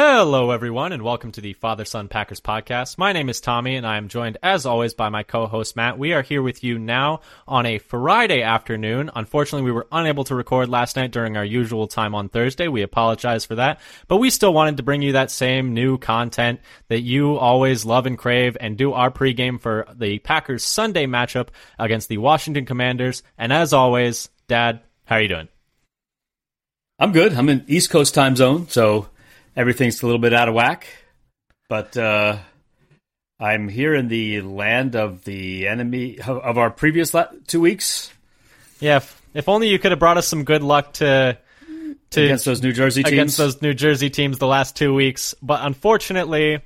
Hello, everyone, and welcome to the Father Son Packers podcast. My name is Tommy, and I am joined, as always, by my co host Matt. We are here with you now on a Friday afternoon. Unfortunately, we were unable to record last night during our usual time on Thursday. We apologize for that, but we still wanted to bring you that same new content that you always love and crave and do our pregame for the Packers Sunday matchup against the Washington Commanders. And as always, Dad, how are you doing? I'm good. I'm in East Coast time zone, so everything's a little bit out of whack. But uh, I'm here in the land of the enemy of our previous la- two weeks. Yeah, if, if only you could have brought us some good luck to to against those New Jersey teams. Against those New Jersey teams the last two weeks, but unfortunately,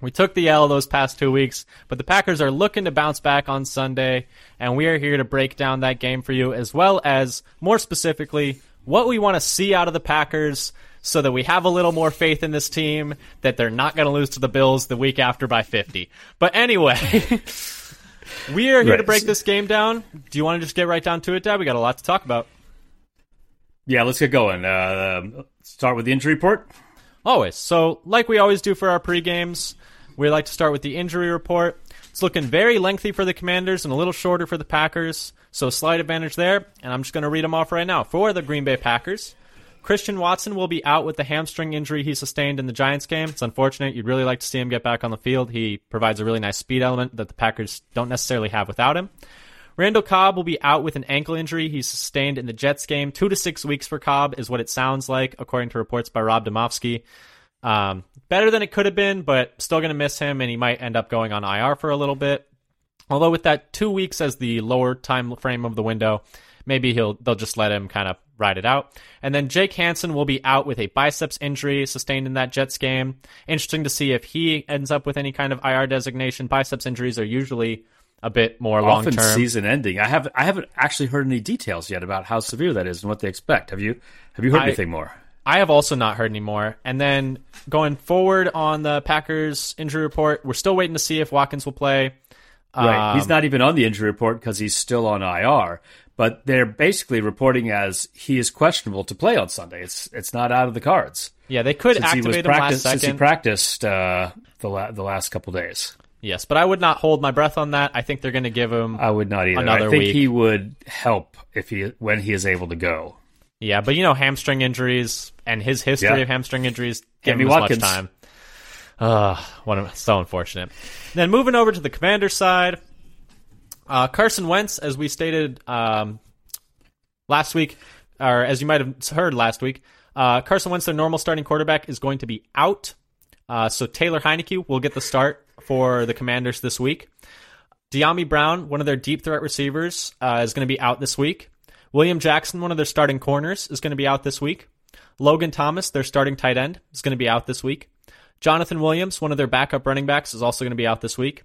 we took the L those past two weeks. But the Packers are looking to bounce back on Sunday, and we are here to break down that game for you, as well as more specifically what we want to see out of the Packers so that we have a little more faith in this team that they're not going to lose to the Bills the week after by 50. But anyway, we are here right. to break this game down. Do you want to just get right down to it, Dad? We got a lot to talk about. Yeah, let's get going. Uh, start with the injury report. Always. So, like we always do for our pre games, we like to start with the injury report. It's looking very lengthy for the Commanders and a little shorter for the Packers. So, slight advantage there. And I'm just going to read them off right now. For the Green Bay Packers, Christian Watson will be out with the hamstring injury he sustained in the Giants game. It's unfortunate. You'd really like to see him get back on the field. He provides a really nice speed element that the Packers don't necessarily have without him. Randall Cobb will be out with an ankle injury he sustained in the Jets game. Two to six weeks for Cobb is what it sounds like, according to reports by Rob Demovsky. Um, better than it could have been, but still going to miss him, and he might end up going on IR for a little bit. Although with that two weeks as the lower time frame of the window, maybe he'll they'll just let him kind of ride it out. And then Jake Hansen will be out with a biceps injury sustained in that Jets game. Interesting to see if he ends up with any kind of IR designation. Biceps injuries are usually a bit more long term. season ending. I haven't I haven't actually heard any details yet about how severe that is and what they expect. Have you have you heard I, anything more? I have also not heard any more. And then going forward on the Packers injury report, we're still waiting to see if Watkins will play. Right. Um, he's not even on the injury report because he's still on IR but they're basically reporting as he is questionable to play on Sunday. It's it's not out of the cards. Yeah, they could since activate him last second. Since he practiced uh, the la- the last couple days. Yes, but I would not hold my breath on that. I think they're going to give him. I would not either. Another I think week. he would help if he when he is able to go. Yeah, but you know hamstring injuries and his history yeah. of hamstring injuries give him Watkins. much time. Uh, what am, so unfortunate. Then moving over to the commander side, uh, Carson Wentz, as we stated um, last week, or as you might have heard last week, uh, Carson Wentz, their normal starting quarterback, is going to be out. Uh, so Taylor Heinicke will get the start for the Commanders this week. Dyami Brown, one of their deep threat receivers, uh, is going to be out this week. William Jackson, one of their starting corners, is going to be out this week. Logan Thomas, their starting tight end, is going to be out this week. Jonathan Williams, one of their backup running backs, is also going to be out this week.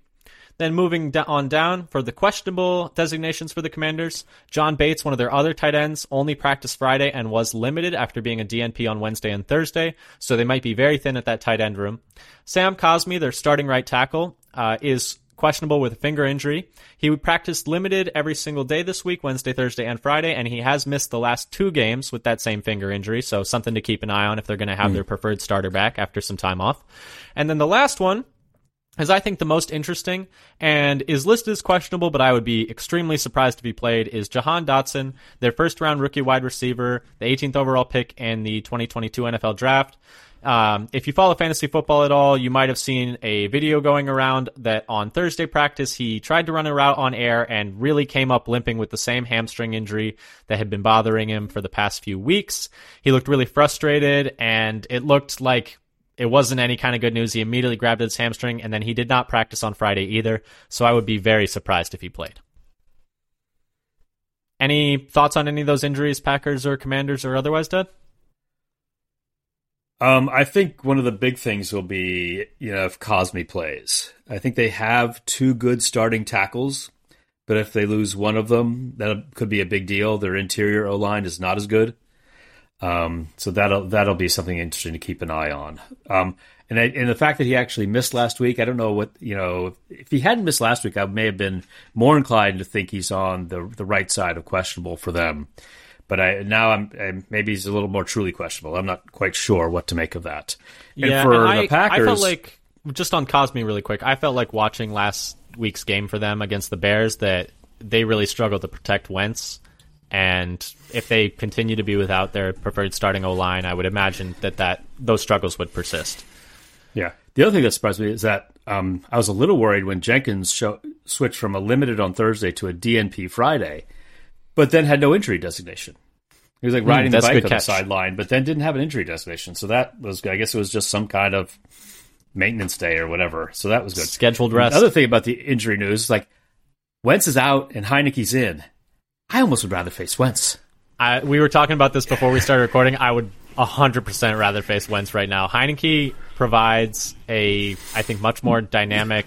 Then moving on down for the questionable designations for the Commanders, John Bates, one of their other tight ends, only practiced Friday and was limited after being a DNP on Wednesday and Thursday, so they might be very thin at that tight end room. Sam Cosmi, their starting right tackle, uh, is questionable with a finger injury. He practiced limited every single day this week, Wednesday, Thursday, and Friday, and he has missed the last two games with that same finger injury, so something to keep an eye on if they're going to have mm. their preferred starter back after some time off. And then the last one is I think the most interesting and is listed as questionable, but I would be extremely surprised if he played is Jahan Dotson, their first round rookie wide receiver, the 18th overall pick in the 2022 NFL draft. Um, if you follow fantasy football at all, you might have seen a video going around that on Thursday practice he tried to run a route on air and really came up limping with the same hamstring injury that had been bothering him for the past few weeks. He looked really frustrated and it looked like it wasn't any kind of good news. He immediately grabbed his hamstring, and then he did not practice on Friday either. So I would be very surprised if he played. Any thoughts on any of those injuries, Packers or Commanders or otherwise, Dad? Um, I think one of the big things will be, you know, if Cosmi plays. I think they have two good starting tackles, but if they lose one of them, that could be a big deal. Their interior O line is not as good. Um, so that'll that'll be something interesting to keep an eye on. Um, and I, and the fact that he actually missed last week, I don't know what you know. If he hadn't missed last week, I may have been more inclined to think he's on the the right side of questionable for them. But I now I'm, I'm maybe he's a little more truly questionable. I'm not quite sure what to make of that. And yeah, for and the I, Packers, I felt like just on Cosmi really quick. I felt like watching last week's game for them against the Bears that they really struggled to protect Wentz. And if they continue to be without their preferred starting O line, I would imagine that, that those struggles would persist. Yeah. The other thing that surprised me is that um, I was a little worried when Jenkins show, switched from a limited on Thursday to a DNP Friday, but then had no injury designation. He was like riding the Hmm, that's a bike good on the sideline, but then didn't have an injury designation. So that was, I guess, it was just some kind of maintenance day or whatever. So that was good. Scheduled rest. The other thing about the injury news is like Wentz is out and Heinicke's in. I almost would rather face Wentz. I, we were talking about this before we started recording. I would 100% rather face Wentz right now. Heinicke provides a, I think, much more dynamic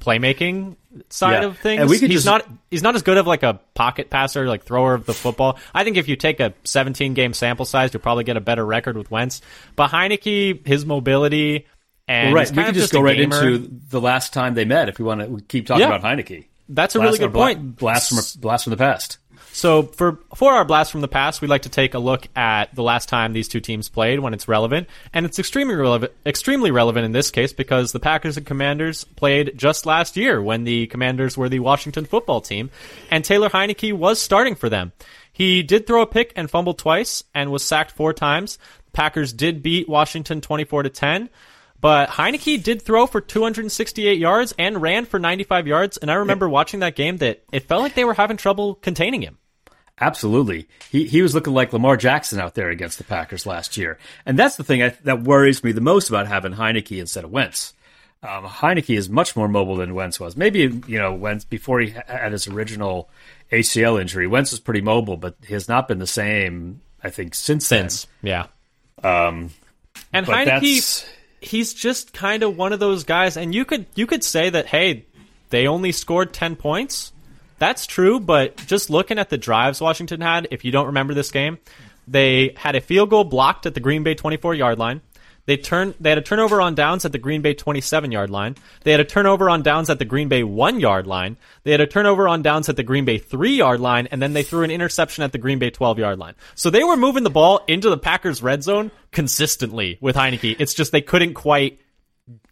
playmaking side Yeah. of things. And we could he's just- not he's not as good of like a pocket passer, like thrower of the football. I think if you take a 17 game sample size, you'll probably get a better record with Wentz. But Heinicke, his mobility and Well, right. We could just just go right gamer. into the last time they met if we want to keep talking Yeah. about Heinicke. That's a Blast- really good point. Blast from blast from the past. So for for our blast from the past, we like to take a look at the last time these two teams played when it's relevant, and it's extremely relevant. Extremely relevant in this case because the Packers and Commanders played just last year when the Commanders were the Washington football team, and Taylor Heinicke was starting for them. He did throw a pick and fumble twice, and was sacked four times. Packers did beat Washington twenty four to ten. But Heinicke did throw for 268 yards and ran for 95 yards. And I remember watching that game that it felt like they were having trouble containing him. Absolutely. He he was looking like Lamar Jackson out there against the Packers last year. And that's the thing I, that worries me the most about having Heinicke instead of Wentz. Um, Heinicke is much more mobile than Wentz was. Maybe, you know, Wentz, before he had his original ACL injury, Wentz was pretty mobile, but he has not been the same, I think, since, Since, yeah. then. And Heinicke, that's, he's just kind of one of those guys. And you could you could say that hey, they only scored 10 points. That's true, but just looking at the drives Washington had, if you don't remember this game, they had a field goal blocked at the Green Bay 24 yard line. They turned. They had a turnover on downs at the Green Bay 27 yard line. They had a turnover on downs at the Green Bay one yard line. They had a turnover on downs at the Green Bay three yard line, and then they threw an interception at the Green Bay 12 yard line. So they were moving the ball into the Packers red zone consistently with Heinicke. It's just they couldn't quite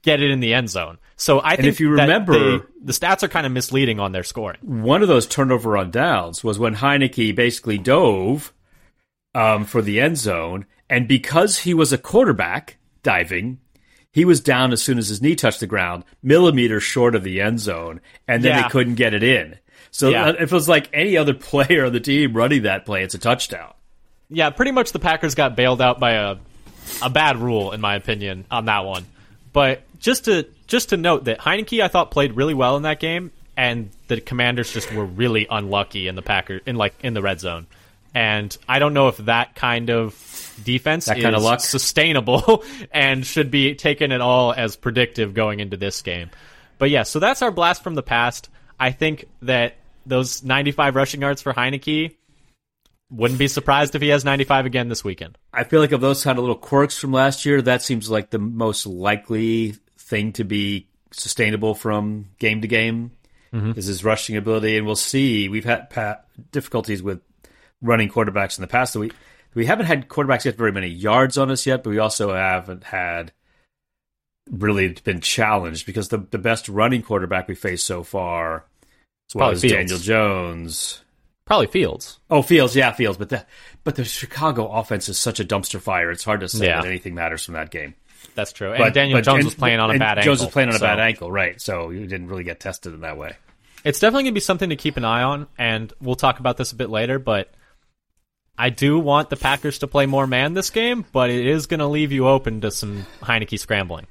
get it in the end zone. So I think if you that remember- they- the stats are kind of misleading on their scoring. one of those turnover on downs was when Heinicke basically dove um, for the end zone, and because he was a quarterback diving, he was down as soon as his knee touched the ground, millimeters short of the end zone, and then Yeah. they couldn't get it in. So Yeah. uh, if it was like any other player on the team running that play, it's a touchdown. Yeah, pretty much the Packers got bailed out by a a bad rule, in my opinion, on that one. But just to just to note that Heinicke, I thought played really well in that game, and the Commanders just were really unlucky in the Packer in like in the red zone. And I don't know if that kind of defense That is kind of luck? sustainable and should be taken at all as predictive going into this game. But yeah, so that's our blast from the past. I think that those 95 rushing yards for Heinicke wouldn't be surprised if he has 95 again this weekend. I feel like of those kind of little quirks from last year, that seems like the most likely thing to be sustainable from game to game mm-hmm. is his rushing ability, and we'll see. We've had pa- difficulties with running quarterbacks in the past. We we haven't had quarterbacks get very many yards on us yet, but we also haven't had really been challenged because the the best running quarterback we faced so far was Fields. Daniel Jones. Probably Fields. Oh, Fields, yeah, Fields, but the but the Chicago offense is such a dumpster fire. It's hard to say Yeah. that anything matters from that game. That's true. And But Daniel but- Jones and- was playing on a bad Jones ankle. Jones was playing on a bad ankle, right? So you didn't really get tested in that way. It's definitely going to be something to keep an eye on, and we'll talk about this a bit later, but I do want the Packers to play more man this game, but it is going to leave you open to some Heinicke scrambling.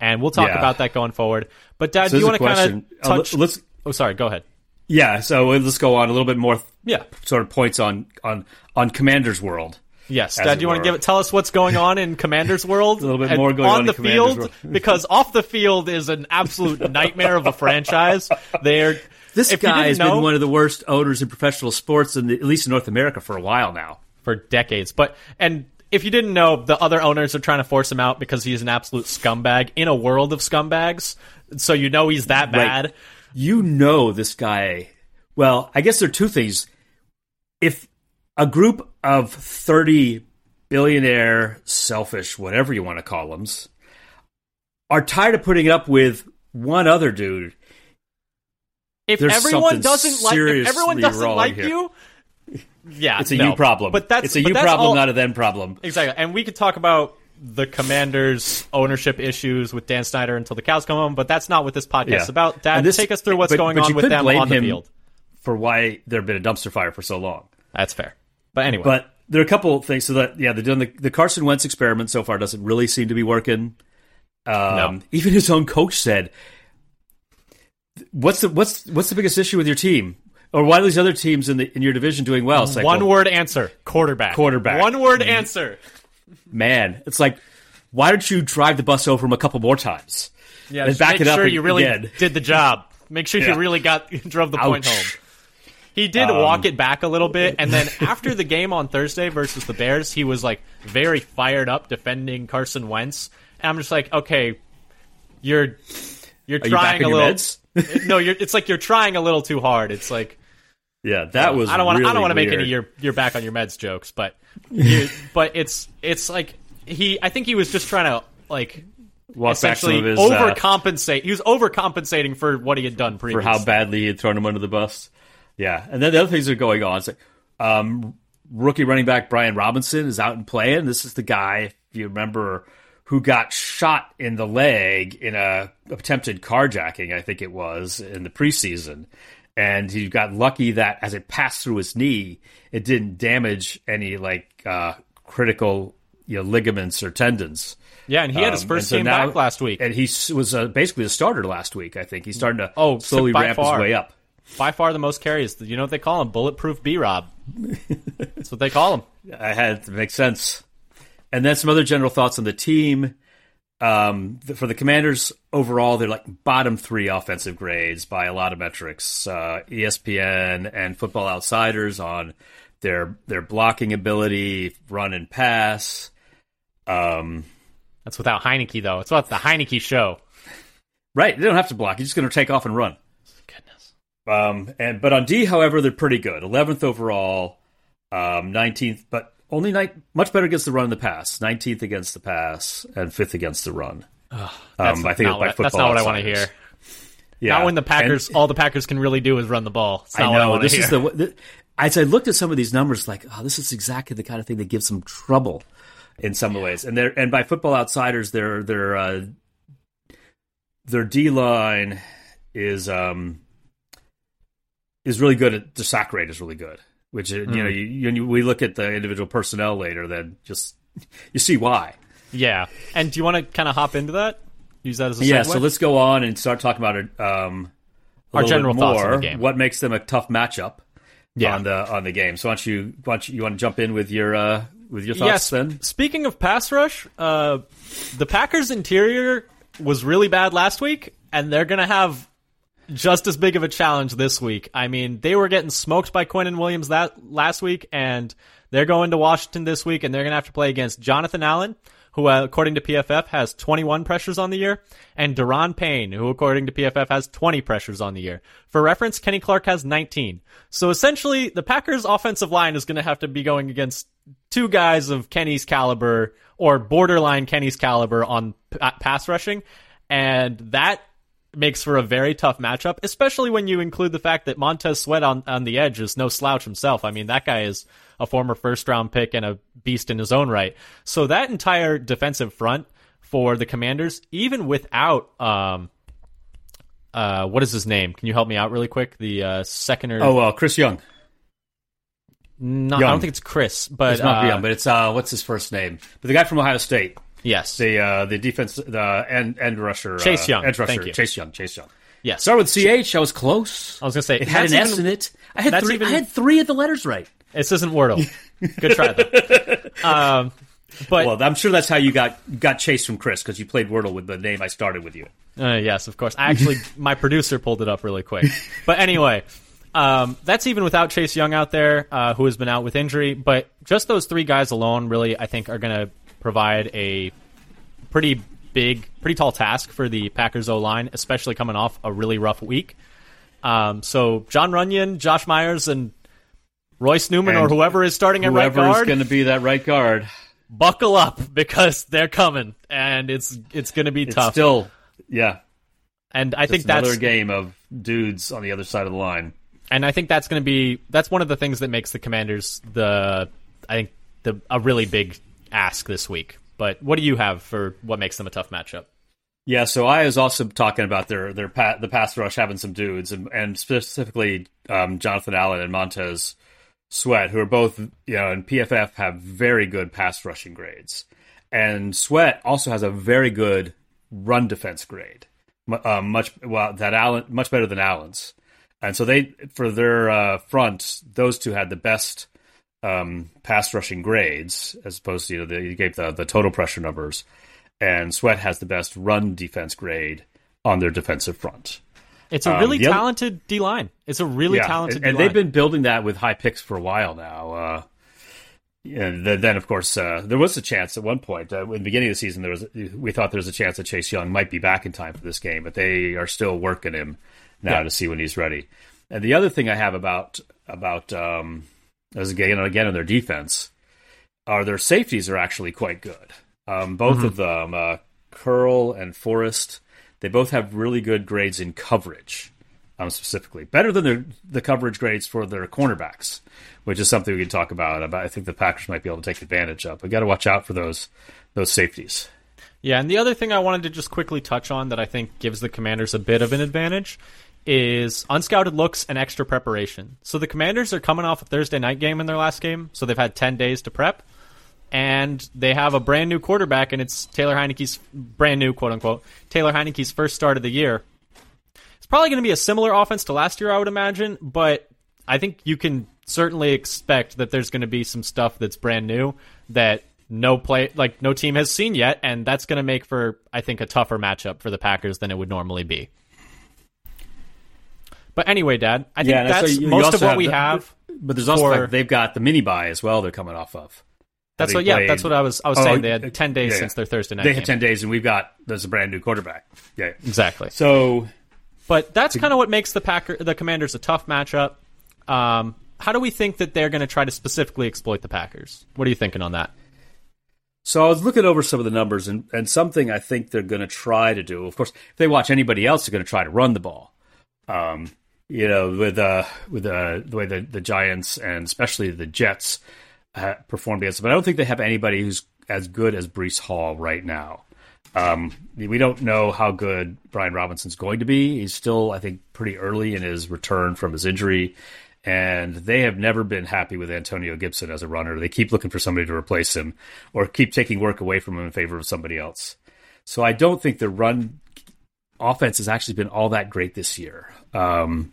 And we'll talk Yeah. about that going forward. But, Dad, So do you want to kind of Uh, touch. let's oh, sorry. Go ahead. yeah. So let's go on a little bit more Yeah. sort of points on on on Commander's World. Yes, Dad. Do you want to give it? Tell us what's going on in Commander's World. A little bit more going on in the field because off the field is an absolute nightmare of a franchise. They're This if guy has know- been one of the worst owners in professional sports, in the, at least in North America, for a while now. for decades. But and if you didn't know, the other owners are trying to force him out because he's an absolute scumbag in a world of scumbags. So you know he's that bad. Right. You know this guy. Well, I guess there are two things. If a group of 30 billionaire, selfish, whatever you want to call them, are tired of putting up with one other dude. If There's everyone doesn't like, if everyone doesn't like here. you, yeah, It's a no. you problem. But that's it's a you problem, all- not a them problem. Exactly. And we could talk about the Commanders' ownership issues with Dan Snyder until the cows come home, but that's not what this podcast Yeah. is about. Dad, this- take us through what's but- going but on with them on the field. For why there have been a dumpster fire for so long. That's fair. But anyway, But there are a couple of things. So that yeah, they're doing the, the Carson Wentz experiment so far doesn't really seem to be working. Um, No. Even his own coach said, "What's the what's what's the biggest issue with your team, or why are these other teams in the in your division doing well?" Like, one well, word answer: quarterback. Quarterback. One word answer. man. It's like, why don't you drive the bus over him a couple more times? Yeah, And back make it up sure you really again. did the job. Make sure Yeah. you really got drove the point Ouch. Um, home. He did walk it back a little bit, and then after the game on Thursday versus the Bears, he was like very fired up defending Carson Wentz. And I'm just like, okay, you're you're Are you back trying on a your little. meds? no, you're, it's like you're trying a little too hard. It's like Yeah, that was. I don't want Really I don't want to make any you're you're back on your meds jokes, but you, but it's it's like he I think he was just trying to like Walk essentially his, uh, overcompensate. he was overcompensating for what he had done previously. for how badly he had thrown him under the bus. Yeah, and then the other things are going on. It's like, um, rookie running back Brian Robinson is out and playing. This is the guy, if you remember, who got shot in the leg in a attempted carjacking. I think it was in the preseason, and he got lucky that as it passed through his knee, it didn't damage any like uh, critical you know, ligaments or tendons. Yeah, and he had his Um, first and so game now- back last week. and he was uh, basically a starter last week. I think he's starting to Oh, slowly ramp far. his way up. By far the most carries. You know what they call him? Bulletproof B Rob. That's what they call him. I had to make sense. And then some other general thoughts on the team. Um, for the Commanders overall, they're like bottom three offensive grades by a lot of metrics. Uh, ESPN and Football Outsiders on their their blocking ability, run and pass. Um, That's without Heinicke though. It's about the Heinicke show. right, they don't have to block. You're just going to take off and run. Um, and but on D, however, they're pretty good. Eleventh overall, um, nineteenth, but only night much better against the run and the pass. Nineteenth against the pass and fifth against the run. That's um, I think not by what, football that's not what I want to hear. Yeah. Not when the Packers, And- all the Packers can really do is run the ball. I what I know this hear. is the, the. As I looked at some of these numbers, like, oh, this is exactly the kind of thing that gives them trouble in some ways. And they're and by Football Outsiders, their their uh, their D line is um is really good at the sack rate is really good. Which you know, you, you, we look at the individual personnel later, then just you see why. yeah. And do you want to kind of hop into that? Use that as a Yeah, segue? so let's go on and start talking about it. Um, Our general bit thoughts on the game. What makes them a tough matchup? Yeah. on the on the game. So why don't you why don't you, you want to jump in with your uh, with your thoughts yes. then? Speaking of pass rush, uh, the Packers' interior was really bad last week, and they're going to have just as big of a challenge this week. I mean, they were getting smoked by Quinnen Williams that last week, and they're going to Washington this week, and they're going to have to play against Jonathan Allen, who, uh, according to PFF, has 21 pressures on the year, and Daron Payne, who, according to PFF, has 20 pressures on the year. For reference, Kenny Clark has 19. So essentially, the Packers' offensive line is going to have to be going against two guys of Kenny's caliber or borderline Kenny's caliber on p- pass rushing, and that makes for a very tough matchup, especially when you include the fact that Montez Sweat on, on the edge is no slouch himself. I mean, that guy is a former first round pick and a beast in his own right. So that entire defensive front for the Commanders, even without um uh what is his name? Can you help me out really quick? The uh second or Oh, uh, Chris Young. no, I don't think it's Chris, but It's not uh, Young, but it's uh, what's his first name? But the guy from Ohio State, yes. the uh, the defense, the end end rusher, Chase uh, Young. edge rusher, Thank you. Chase Young, Chase Young. yes. Start with ch. I was close. I was gonna say It had an that's S in it. I had three. even- I had three of the letters right. This isn't Wordle. Good try though. um, but Well, I'm sure that's how you got got Chase from Chris because you played Wordle with the name I started with you. Uh, yes, of course. I actually, my producer pulled it up really quick. But anyway, um, that's even without Chase Young out there, uh, who has been out with injury. But just those three guys alone, really, I think, are going to provide a pretty big, pretty tall task for the Packers O line, especially coming off a really rough week. Um, so Jon Runyan, Josh Myers, and Royce Newman And or whoever is starting at right Whoever's guard, going to be that right guard, buckle up because they're coming, and it's it's going to be it's tough. still yeah. and I think It's another that's game of dudes on the other side of the line. and I think that's going to be that's one of the things that makes the Commanders the I think the a really big ask this week. But what do you have for what makes them a tough matchup? Yeah, so I was also talking about their their pa- the pass rush having some dudes, and, and specifically um, Jonathan Allen and Montez Sweat, who are both you know in PFF have very good pass rushing grades, and Sweat also has a very good run defense grade, um, much well that Allen much better than Allen's, and so they for their uh, front those two had the best um, pass rushing grades as opposed to you know the, you gave the the total pressure numbers and Sweat has the best run defense grade on their defensive front. It's a Um, really other- talented D line. It's a really talented and, and they've been building that with high picks for a while now. Uh, and then, then, of course, uh, there was a chance at one point uh, in the beginning of the season. There was we thought there was a chance that Chase Young might be back in time for this game, but they are still working him now Yeah. to see when he's ready. And the other thing I have about about um, as again and again in their defense are their safeties are actually quite good. Um, both Mm-hmm. of them, uh, Curl and Forrest, they both have really good grades in coverage, um, specifically better than their the coverage grades for their cornerbacks, which is something we can talk about. About I think the Packers might be able to take advantage of. We got to watch out for those those safeties. Yeah, and the other thing I wanted to just quickly touch on that I think gives the Commanders a bit of an advantage is unscouted looks and extra preparation. So the Commanders are coming off a Thursday night game in their last game, so they've had 10 days to prep. And they have a brand new quarterback, and it's Taylor Heinicke's brand new, quote unquote, Taylor Heinicke's first start of the year. It's probably going to be a similar offense to last year, I would imagine, but I think you can certainly expect that there's going to be some stuff that's brand new that no play like no team has seen yet, and that's going to make for I think a tougher matchup for the Packers than it would normally be. But anyway, Dad, I think so that's you- you most also of what we the- have. But there's also For- like, they've got the mini bye as well. They're coming off of. That's what, yeah, that's what I was. I was Oh, saying they uh, had ten days yeah, since their Thursday night They game. had ten days, and we've got there's a brand new quarterback. Yeah. exactly. So But that's kind of what makes the Packer, the Commanders, a tough matchup. Um, how do we think that they're going to try to specifically exploit the Packers? What are you thinking on that? So I was looking over some of the numbers, and, and something I think they're going to try to do. Of course, if they watch anybody else, they're going to try to run the ball. Um, you know, with uh, with uh, the way the, the Giants and especially the Jets uh, performed against them. But I don't think they have anybody who's as good as Breece Hall right now. Um, we don't know how good Brian Robinson's going to be. He's still, I think, pretty early in his return from his injury. And they have never been happy with Antonio Gibson as a runner. They keep looking for somebody to replace him or keep taking work away from him in favor of somebody else. So I don't think the run offense has actually been all that great this year. Um,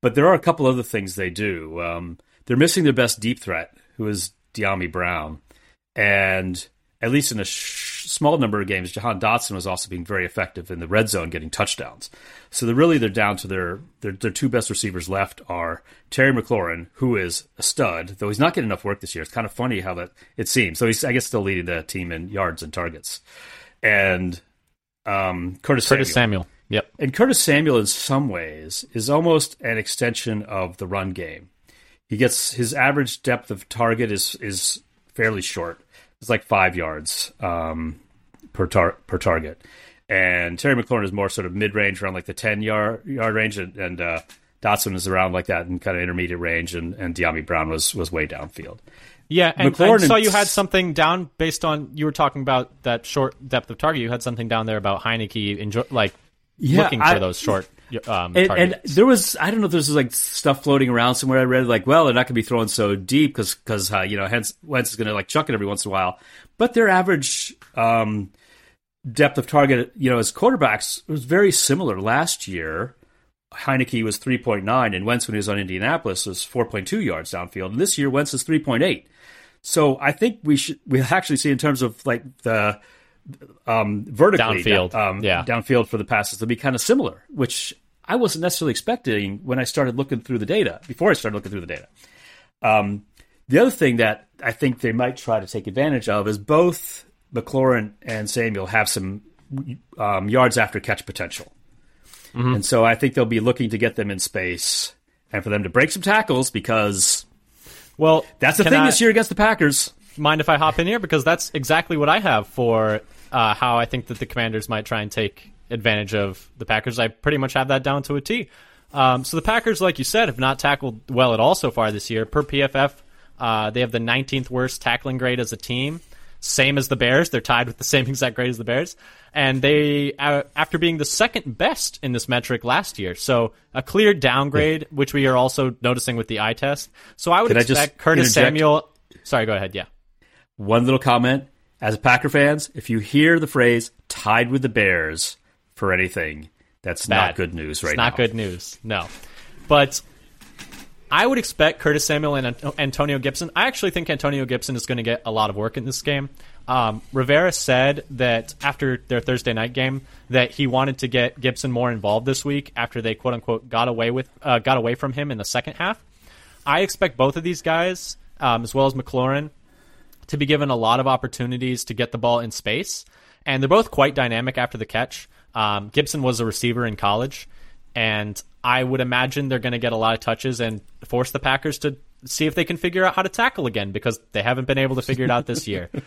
but there are a couple other things they do. Um, they're missing their best deep threat, who is Dyami Brown. And at least in a sh- small number of games, Jahan Dotson was also being very effective in the red zone, getting touchdowns. So they're really they're down to their their, their two best receivers left are Terry McLaurin, who is a stud, though he's not getting enough work this year. It's kind of funny how that it seems. So he's I guess still leading the team in yards and targets, and um, Curtis, Curtis Samuel. Samuel. Yep. And Curtis Samuel, in some ways, is almost an extension of the run game. He gets his average depth of target is is fairly short. It's like five yards um, per tar- per target. And Terry McLaurin is more sort of mid range, around like the ten yard yard range, and, and uh, Dotson is around like that in kind of intermediate range, and, and Dyami Brown was was way downfield. Yeah, and McLaurin I saw you had something down based on you were talking about that short depth of target. You had something down there about Heinicke enjoy, like Yeah, looking for I- those short um, and, targets. and there was I don't know if there's like stuff floating around somewhere. I read like, well, they're not going to be throwing so deep because because uh, you know hence Wentz is going to like chuck it every once in a while. But their average um, depth of target, you know, as quarterbacks was very similar last year. Heinicke was 3.9, and Wentz when he was on Indianapolis was 4.2 yards downfield. And this year, Wentz is 3.8. So I think we should we actually see in terms of like the um, vertically Downfield, um, yeah. downfield for the passes to be kind of similar, which I wasn't necessarily expecting when I started looking through the data. Before I started looking through the data, um, the other thing that I think they might try to take advantage of is both McLaurin and Samuel have some um, yards after catch potential, and so I think they'll be looking to get them in space and for them to break some tackles because Well, that's the thing I- this year against the Packers. Mind if I hop in here because that's exactly what I have for uh, how I think that the Commanders might try and take advantage of the Packers. I pretty much have that down to a T. Um, so the Packers, like you said, have not tackled well at all so far this year. Per PFF, uh, they have the 19th worst tackling grade as a team, same as the Bears. They're tied with the same exact grade as the Bears, and they uh, after being the second best in this metric last year. So a clear downgrade, which we are also noticing with the eye test. So I would Can I just expect Curtis interject? Samuel. Sorry, go ahead. Yeah. One little comment. As a Packer fans, if you hear the phrase tied with the Bears for anything, that's not good news right it's now. not good news. No, but I would expect Curtis Samuel and Antonio Gibson. I actually think Antonio Gibson is going to get a lot of work in this game. Um, Rivera said that after their Thursday night game that he wanted to get Gibson more involved this week after they quote unquote got away with uh, got away from him in the second half. I expect both of these guys, um, as well as McLaurin, to be given a lot of opportunities to get the ball in space. And they're both quite dynamic after the catch. Um, Gibson was a receiver in college, and I would imagine they're going to get a lot of touches and force the Packers to see if they can figure out how to tackle again because they haven't been able to figure it out this year.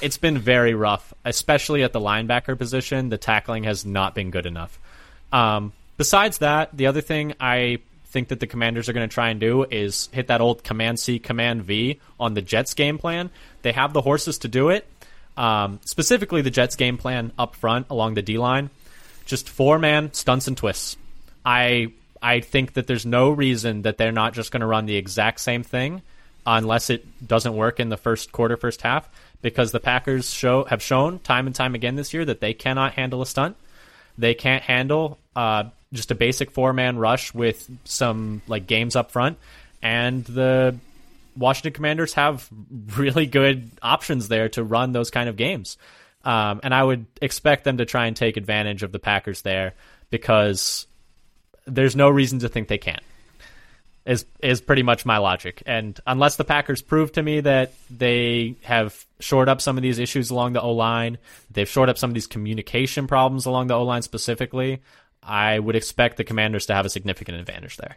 It's been very rough, especially at the linebacker position. The tackling has not been good enough. Um, besides that, the other thing I think that the commanders are going to try and do is hit that old command C, command V on the Jets game plan. They have the horses to do it. Um, specifically, the Jets game plan up front along the D line, just four man stunts and twists. I I think that there's no reason that they're not just going to run the exact same thing unless it doesn't work in the first quarter, first half, because the Packers show have shown time and time again this year that they cannot handle a stunt. They can't handle uh, just a basic four man rush with some like games up front, and the Washington Commanders have really good options there to run those kind of games. Um, and I would expect them to try and take advantage of the Packers there because there's no reason to think they can't. Is is pretty much my logic. And unless the Packers prove to me that they have shored up some of these issues along the O line, they've shored up some of these communication problems along the O line specifically, I would expect the Commanders to have a significant advantage there.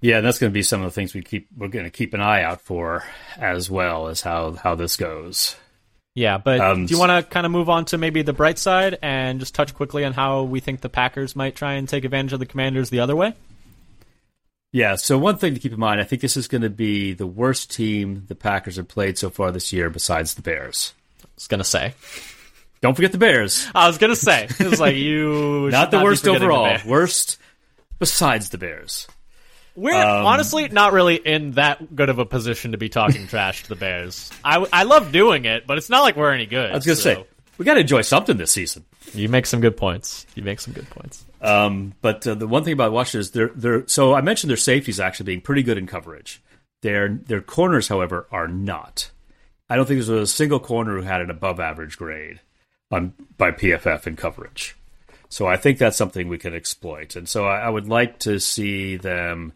Yeah, that's going to be some of the things we keep. We're going to keep an eye out for as well as how how this goes. Yeah, but Um, do you want to kind of move on to maybe the bright side and just touch quickly on how we think the Packers might try and take advantage of the Commanders the other way? Yeah. So one thing to keep in mind, I think this is going to be the worst team the Packers have played so far this year, besides the Bears. I was gonna say. Don't forget the Bears. I was gonna say. It was like you. Not the worst the overall. Bears. Worst besides the Bears. We're Um, honestly not really in that good of a position to be talking trash to the Bears. I, I love doing it, but it's not like we're any good. I was going to say we got to enjoy something this season. you make some good points. You make some good points. Um, but uh, the one thing about Washington is they're they're so I mentioned their safeties actually being pretty good in coverage. Their their corners, however, are not. I don't think there's a single corner who had an above average grade on by PFF in coverage. So I think that's something we can exploit, and so I, I would like to see them.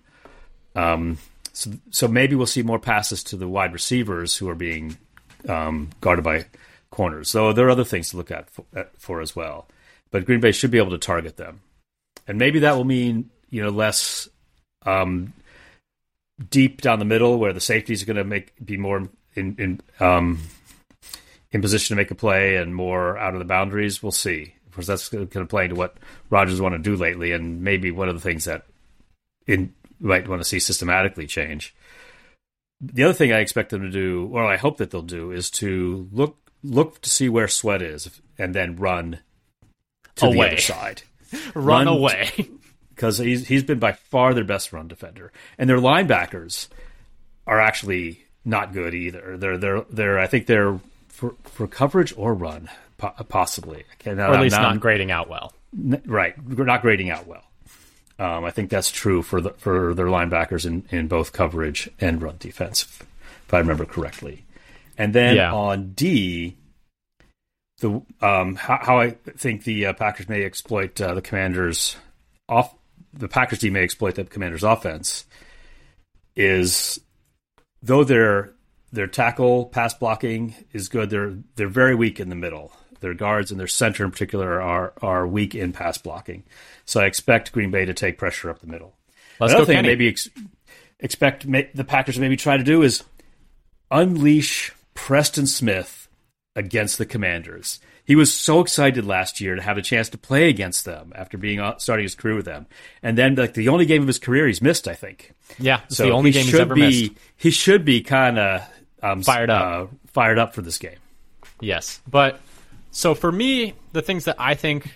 Um, so, so maybe we'll see more passes to the wide receivers who are being um, guarded by corners. So there are other things to look at for, at for as well. But Green Bay should be able to target them, and maybe that will mean you know less um, deep down the middle where the safeties are going to make be more in in um, in position to make a play and more out of the boundaries. We'll see. Of course, that's going to play into what Rodgers want to do lately, and maybe one of the things that in might want to see systematically change. The other thing I expect them to do, or I hope that they'll do, is to look look to see where Sweat is, and then run to the other side Run, Run- away. because he's he's been by far their best run defender, and their linebackers are actually not good either. They're they're they're I think they're for for coverage or run po- possibly. Okay, now, or at least now- not grading out well. N- right, we're not grading out well. Um, I think that's true for the, for their linebackers in, in both coverage and run defense, if, I remember correctly. And then Yeah. on D, the um, how, how I think the uh, Packers may exploit uh, the Commanders off the Packers D may exploit the Commanders offense is though their their tackle pass blocking is good, they're they're very weak in the middle. Their guards and their center in particular are are weak in pass blocking. So I expect Green Bay to take pressure up the middle. Let's Another thing Kenny. maybe ex- expect ma- the Packers to maybe try to do is unleash Preston Smith against the Commanders. He was so excited last year to have a chance to play against them after being uh, starting his career with them, and then like the only game of his career he's missed, I think. Yeah, it's So the only game he's ever be, missed. He should be kind of um, Fired up. uh, fired up for this game. Yes, but so for me, the things that I think,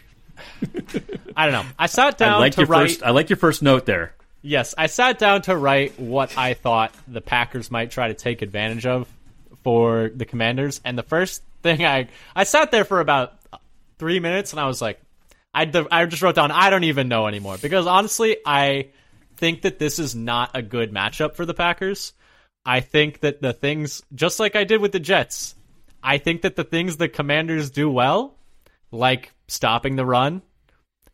I don't know. I sat down I like to your write. first. I like your first note there. Yes, I sat down to write what I thought the Packers might try to take advantage of for the Commanders, and the first thing I I sat there for about three minutes, and I was like, I I just wrote down I don't even know anymore because honestly, I think that this is not a good matchup for the Packers. I think that the things, just like I did with the Jets, I think that the things the Commanders do well, like stopping the run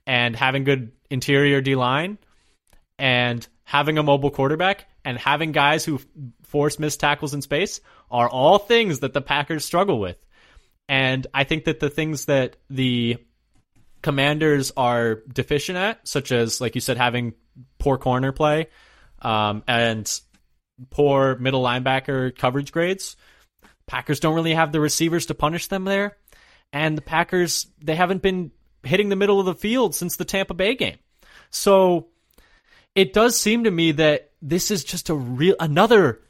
and having good interior D line and having a mobile quarterback and having guys who force missed tackles in space are all things that the Packers struggle with. And I think that the things that the commanders are deficient at, such as, like you said, having poor corner play um, and poor middle linebacker coverage grades, Packers don't really have the receivers to punish them there. And the Packers, they haven't been hitting the middle of the field since the Tampa Bay game. So it does seem to me that this is just a real another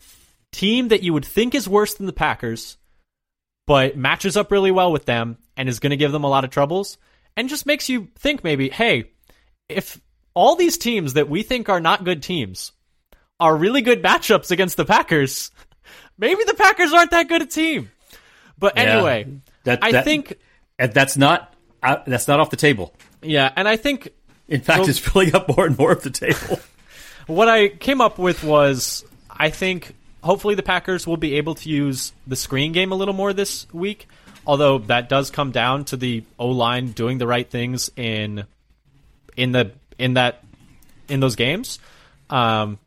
team that you would think is worse than the Packers, but matches up really well with them and is going to give them a lot of troubles, and just makes you think maybe, hey, if all these teams that we think are not good teams are really good matchups against the Packers, maybe the Packers aren't that good a team. But Yeah. anyway, That, I that- think that's not uh, that's not off the table. yeah, and I think In fact, it's filling up more and more of the table. what I came up with was I think hopefully the Packers will be able to use the screen game a little more this week. Although that does come down to the O line doing the right things in in the in that in those games. Um,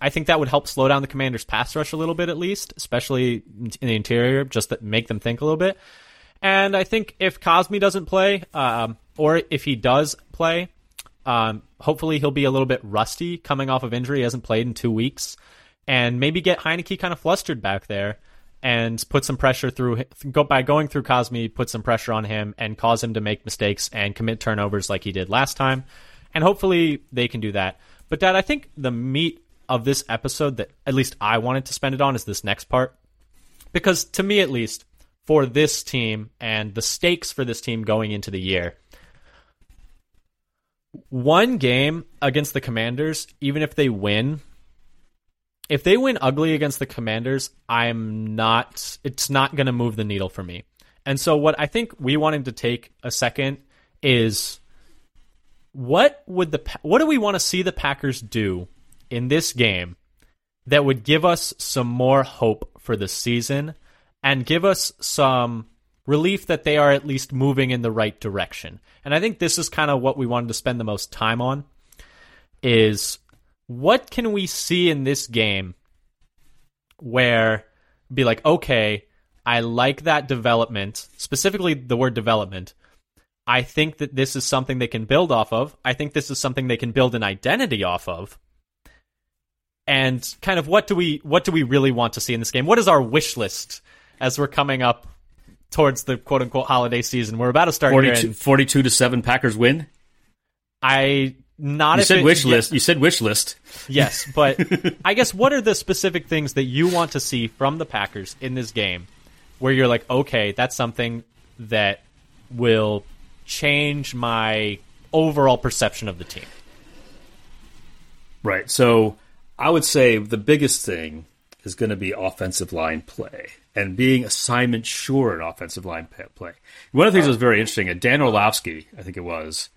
I think that would help slow down the Commanders' pass rush a little bit, at least, especially in the interior, just to make them think a little bit. And I think if Cosmi doesn't play, um, or if he does play, um, hopefully he'll be a little bit rusty coming off of injury. He hasn't played in two weeks, and maybe get Heinicke kind of flustered back there and put some pressure through go by going through Cosmi, put some pressure on him and cause him to make mistakes and commit turnovers like he did last time. And hopefully they can do that. But Dad, I think the meat of this episode that at least I wanted to spend it on is this next part. Because to me at least, for this team and the stakes for this team going into the year, one game against the Commanders, even if they win, if they win ugly against the Commanders, I'm not. It's not going to move the needle for me. And so, what I think we wanted to take a second is what would the what do we want to see the Packers do in this game that would give us some more hope for the season and give us some relief that they are at least moving in the right direction. And I think this is kind of what we wanted to spend the most time on is what can we see in this game where be like okay, I like that development, specifically the word development. I think that this is something they can build off of. I think this is something they can build an identity off of. And kind of what do we what do we really want to see in this game? What is our wish list as we're coming up towards the quote unquote holiday season? We're about to start here 42, and 42 to seven Packers win. I not You said it- wish yeah, list. You said wish list. Yes, but I guess what are the specific things that you want to see from the Packers in this game where you're like, okay, that's something that will change my overall perception of the team. Right. So I would say the biggest thing is going to be offensive line play and being assignment sure in offensive line play. One of the things that was very interesting, uh, Dan Orlovsky, I think it was,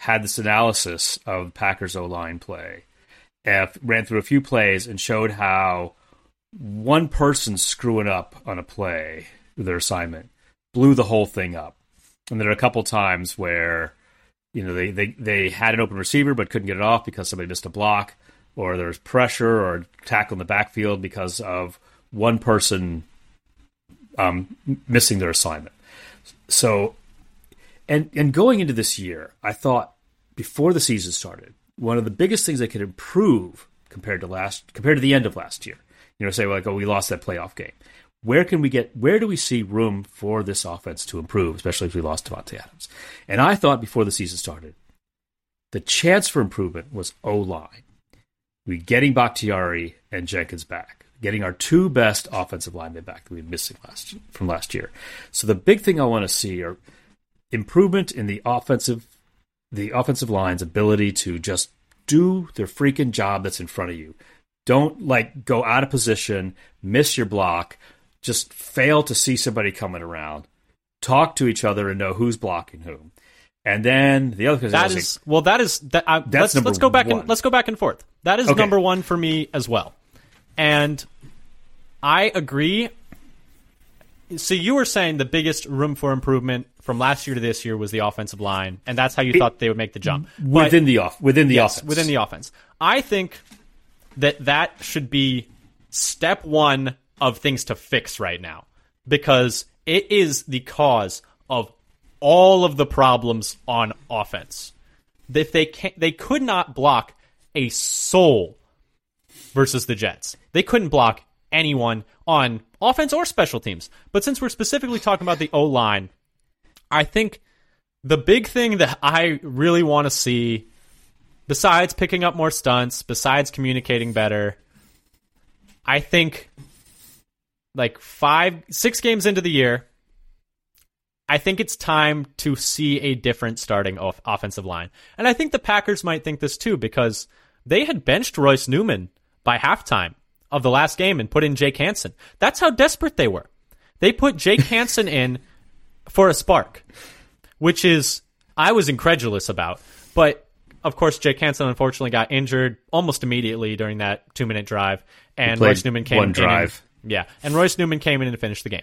had this analysis of Packers O line play, and ran through a few plays and showed how one person screwing up on a play their assignment blew the whole thing up. And there are a couple times where you know they, they they had an open receiver but couldn't get it off because somebody missed a block or there's pressure or tackle in the backfield because of one person um, missing their assignment So, and and going into this year, I thought before the season started, one of the biggest things that could improve compared to last compared to the end of last year. You know, say like, oh, we lost that playoff game. Where can we get? Where do we see room for this offense to improve, especially if we lost Davante Adams? And I thought before the season started, the chance for improvement was O line. We getting Bakhtiari and Jenkins back, getting our two best offensive linemen back that we were missing last from last year. So the big thing I want to see are improvement in the offensive the offensive line's ability to just do their freaking job that's in front of you. Don't like go out of position, miss your block, just fail to see somebody coming around. Talk to each other and know who's blocking whom. And then the other thing that is well, that is that. I, let's let's go back one. and let's go back and forth. That is Okay. number one for me as well, and I agree. So you were saying the biggest room for improvement from last year to this year was the offensive line, and that's how you thought they would make the jump But- within the off within the yes, offense. within the offense. I think that that should be step one of things to fix right now because it is the cause of all of the problems on offense. If they can they could not block a soul versus the Jets. They couldn't block anyone on offense or special teams. But since we're specifically talking about the O line, I think the big thing that I really want to see, besides picking up more stunts, besides communicating better, I think like five, six games into the year, I think it's time to see a different starting off- offensive line. And I think the Packers might think this too because they had benched Royce Newman by halftime of the last game and put in Jake Hanson. That's how desperate they were. They put Jake Hanson in for a spark, which is I was incredulous about. But of course, Jake Hanson unfortunately got injured almost immediately during that two minute drive, and Royce Newman came one in drive. and- yeah, and Royce Newman came in and finished the game.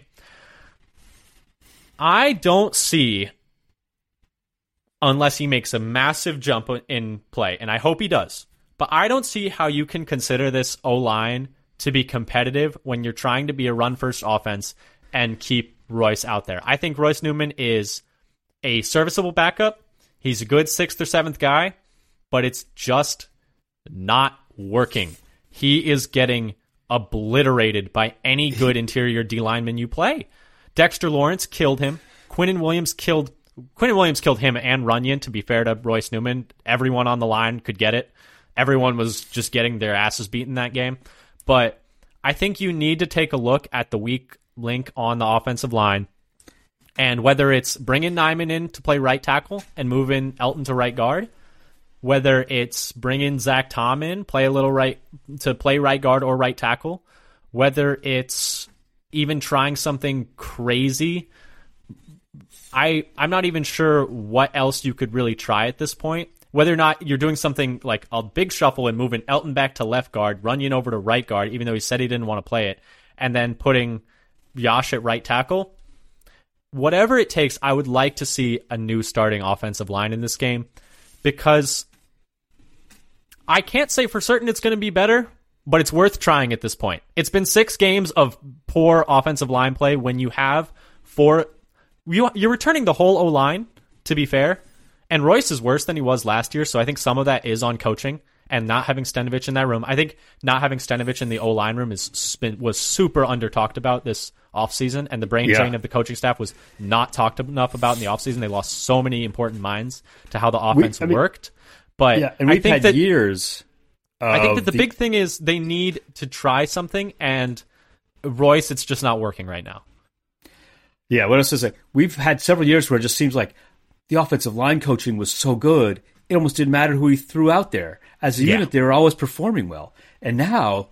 I don't see unless he makes a massive jump in play, and I hope he does. But I don't see how you can consider this O line to be competitive when you're trying to be a run first offense and keep Royce out there. I think Royce Newman is a serviceable backup. He's a good sixth or seventh guy, but it's just not working. He is getting obliterated by any good interior D lineman you play. Dexter Lawrence killed him. Quinnen Williams killed Quinnen Williams killed him and Runyan. To be fair to Royce Newman, everyone on the line could get it. Everyone was just getting their asses beaten that game. But I think you need to take a look at the weak link on the offensive line, and whether it's bringing Nijman in to play right tackle and moving Elgton to right guard, whether it's bringing Zach Tom in, play a little right to play right guard or right tackle, whether it's even trying something crazy. I I'm not even sure what else you could really try at this point. Whether or not you're doing something like a big shuffle and moving Elgton back to left guard, Runyan over to right guard, even though he said he didn't want to play it, and then putting Yosh at right tackle. Whatever it takes, I would like to see a new starting offensive line in this game because I can't say for certain it's going to be better, but it's worth trying at this point. It's been six games of poor offensive line play when you have four. You, you're returning the whole O line, to be fair, and Royce is worse than he was last year, so I think some of that is on coaching and not having Stenavich in that room. I think not having Stenavich in the O line room is was super under talked about this offseason, and the brain Yeah. drain of the coaching staff was not talked enough about in the offseason. They lost so many important minds to how the offense I mean- worked. But Yeah, and I we've think had that years. I think that the, big thing is they need to try something, and Royce, it's just not working right now. Yeah, what else is it? We've had several years where it just seems like the offensive line coaching was so good, it almost didn't matter who he threw out there. As a Yeah. unit, they were always performing well. And now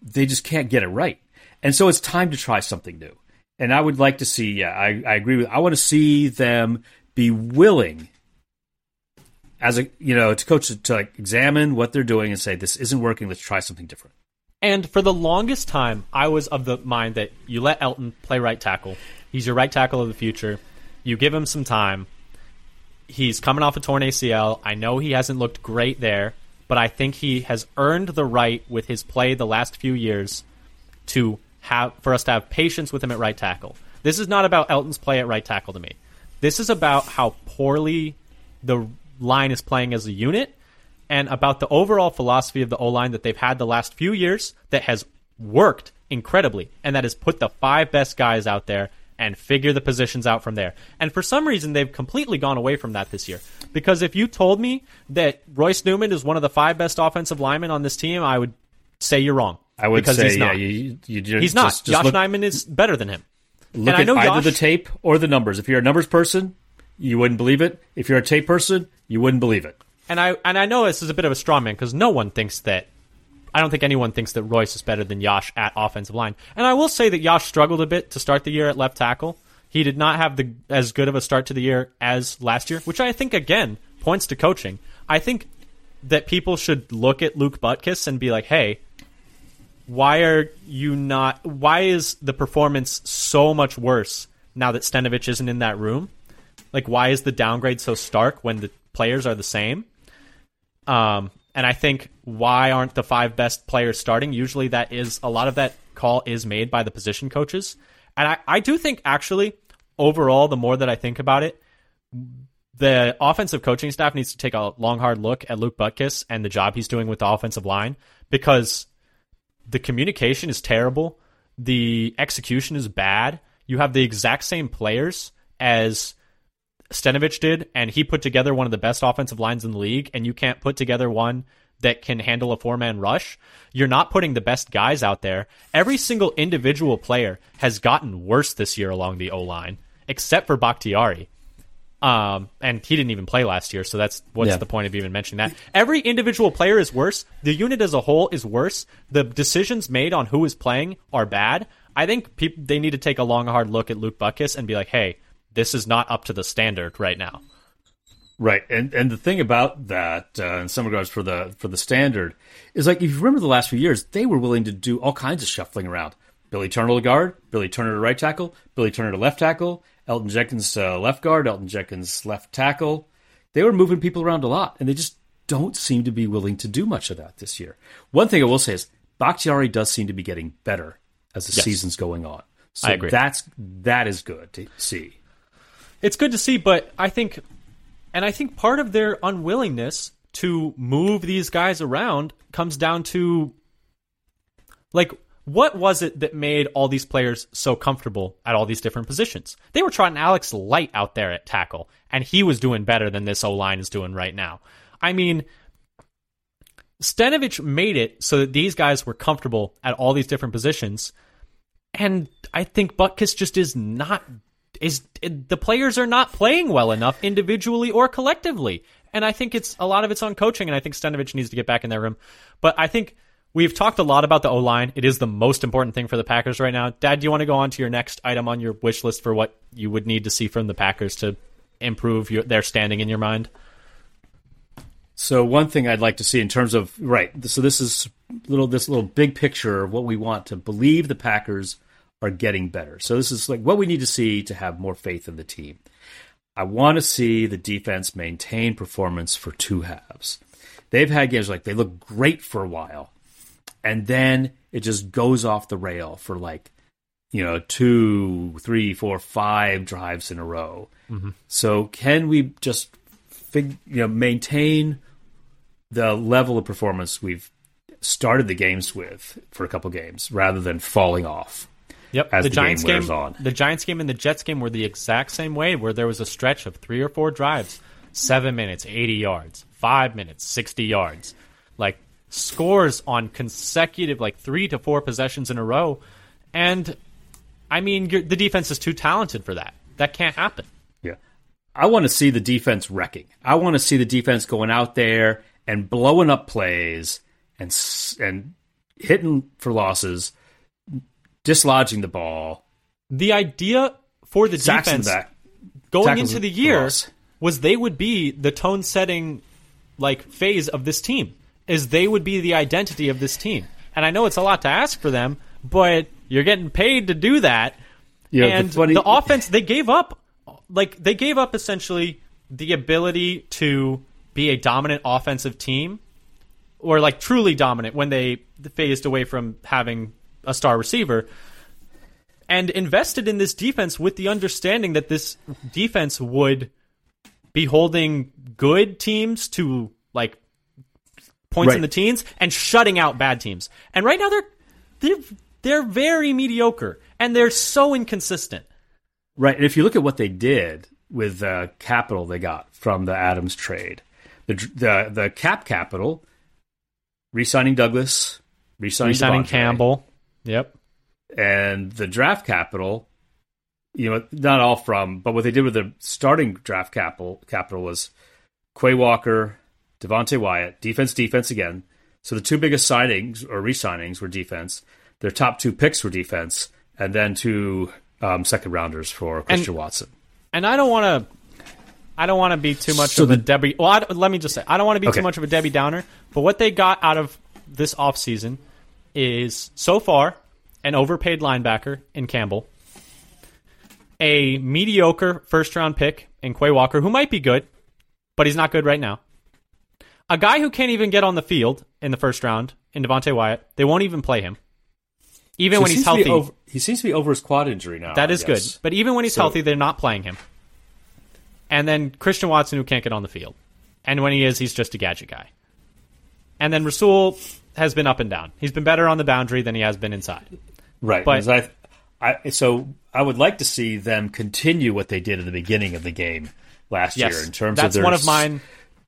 they just can't get it right. And so it's time to try something new. And I would like to see, yeah, I, I agree with I want to see them be willing as a you know, to coach to, to like examine what they're doing and say, This isn't working, let's try something different. And for the longest time, I was of the mind that you let Elgton play right tackle. He's your right tackle of the future. You give him some time. He's coming off a torn ACL. I know he hasn't looked great there, but I think he has earned the right with his play the last few years to have for us to have patience with him at right tackle. This is not about Elgton's play at right tackle to me. This is about how poorly the line is playing as a unit and about the overall philosophy of the O line that they've had the last few years that has worked incredibly and that has put the five best guys out there and figure the positions out from there. And for some reason, they've completely gone away from that this year. Because if you told me that Royce Newman is one of the five best offensive linemen on this team, I would say you're wrong. I would because say, he's yeah, not. you, you just, he's not. Just, just Josh look, Nijman is better than him. look and I at know either Josh- the tape or the numbers. If you're a numbers person, you wouldn't believe it. If you're a tape person, you wouldn't believe it. And I and I know this is a bit of a straw man because no one thinks that. I don't think anyone thinks that Royce is better than Yosh at offensive line. And I will say that Yosh struggled a bit to start the year at left tackle. He did not have the as good of a start to the year as last year, which I think again points to coaching. I think that people should look at Luke Butkus and be like, "Hey, why are you not? Why is the performance so much worse now that Stenavich isn't in that room? Like, why is the downgrade so stark when the players are the same? Um, and I think why aren't the five best players starting? Usually, that is a lot of that call is made by the position coaches, and I, I do think actually overall, the more that I think about it, the offensive coaching staff needs to take a long, hard look at Luke Butkus and the job he's doing with the offensive line because the communication is terrible. The execution is bad. You have the exact same players as Stenavich did, and he put together one of the best offensive lines in the league, and you can't put together one that can handle a four man rush. You're not putting the best guys out there. Every single individual player has gotten worse this year along the O line, except for Bakhtiari. Um, and he didn't even play last year, so that's what's Yeah. the point of even mentioning that. Every individual player is worse. The unit as a whole is worse. The decisions made on who is playing are bad. I think peop they need to take a long, hard look at Luke Butkus and be like, "Hey, this is not up to the standard right now." Right, and and the thing about that, uh, in some regards, for the for the standard, is like if you remember the last few years, they were willing to do all kinds of shuffling around. Billy Turner to guard, Billy Turner to right tackle, Billy Turner to left tackle, Elgton Jenkins to left guard, Elgton Jenkins left tackle. They were moving people around a lot, and they just don't seem to be willing to do much of that this year. One thing I will say is Bakhtiari does seem to be getting better as the Yes. season's going on. So I agree. That's that is good to see. It's good to see, but I think, and I think part of their unwillingness to move these guys around comes down to, like, what was it that made all these players so comfortable at all these different positions? They were trotting Alex Light out there at tackle, and he was doing better than this O line is doing right now. I mean, Stenavich made it so that these guys were comfortable at all these different positions. And I think Butkus just is not is the players are not playing well enough individually or collectively. And I think it's a lot of it's on coaching and I think Stenavich needs to get back in that room. But I think we've talked a lot about the O-line. It is the most important thing for the Packers right now. Dad, do you want to go on to your next item on your wish list for what you would need to see from the Packers to improve your, their standing in your mind? So one thing I'd like to see in terms of right, so this is little this little big picture of what we want to believe the Packers are getting better. So this is like what we need to see to have more faith in the team. I want to see the defense maintain performance for two halves. They've had games like they look great for a while, and then it just goes off the rail for like you know two, three, four, five drives in a row. Mm-hmm. So can we just fig, you know maintain the level of performance we've started the games with for a couple games rather than falling off. Yep. as the, the Giants game game, on. the Giants game and the Jets game were the exact same way, where there was a stretch of three or four drives, seven minutes, eighty yards, five minutes, sixty yards, like scores on consecutive like three to four possessions in a row, and I mean you're, the defense is too talented for that. That can't happen. Yeah. I want to see the defense wrecking. I want to see the defense going out there and blowing up plays and and hitting for losses, dislodging the ball, The idea for the sacks defense back. going tackles into the year loss. was they would be the tone setting like phase of this team is they would be the identity of this team and i know it's a lot to ask for them but you're getting paid to do that You know, the and funny- the offense they gave up like they gave up essentially the ability to be a dominant offensive team or like truly dominant when they phased away from having a star receiver and invested in this defense with the understanding that this defense would be holding good teams to like points in the teens and shutting out bad teams. And right now they're they're they're very mediocre and they're so inconsistent. Right. And if you look at what they did with the capital they got from the Adams trade, the the the cap capital, re-signing Douglas, re-signing, Resigning Campbell. Yep. and the draft capital, you know, not all from, but what they did with the starting draft capital capital was Quay Walker, Devonte Wyatt, defense, defense again. So the two biggest signings or re-signings were defense. Their top two picks were defense, and then two um, second rounders for Christian Watson. And I don't want to I don't want to be too much So of a the- Debbie. Well, I, let me just say, I don't want to be Okay. too much of a Debbie Downer. But what they got out of this offseason is so far an overpaid linebacker in Campbell, a mediocre first round pick in Quay Walker, who might be good, but he's not good right now. A guy who can't even get on the field in the first round in Devonte Wyatt. They won't even play him, even So when he he's seems to be healthy. over- he seems to be over his quad injury now. That is good. But even when he's So- healthy, they're not playing him. And then Christian Watson, who can't get on the field. And when he is, he's just a gadget guy. And then Rasul has been up and down. He's been better on the boundary than he has been inside. Right. But- I, I, so I would like to see them continue what they did at the beginning of the game last Yes, year in terms that's of their one of mine.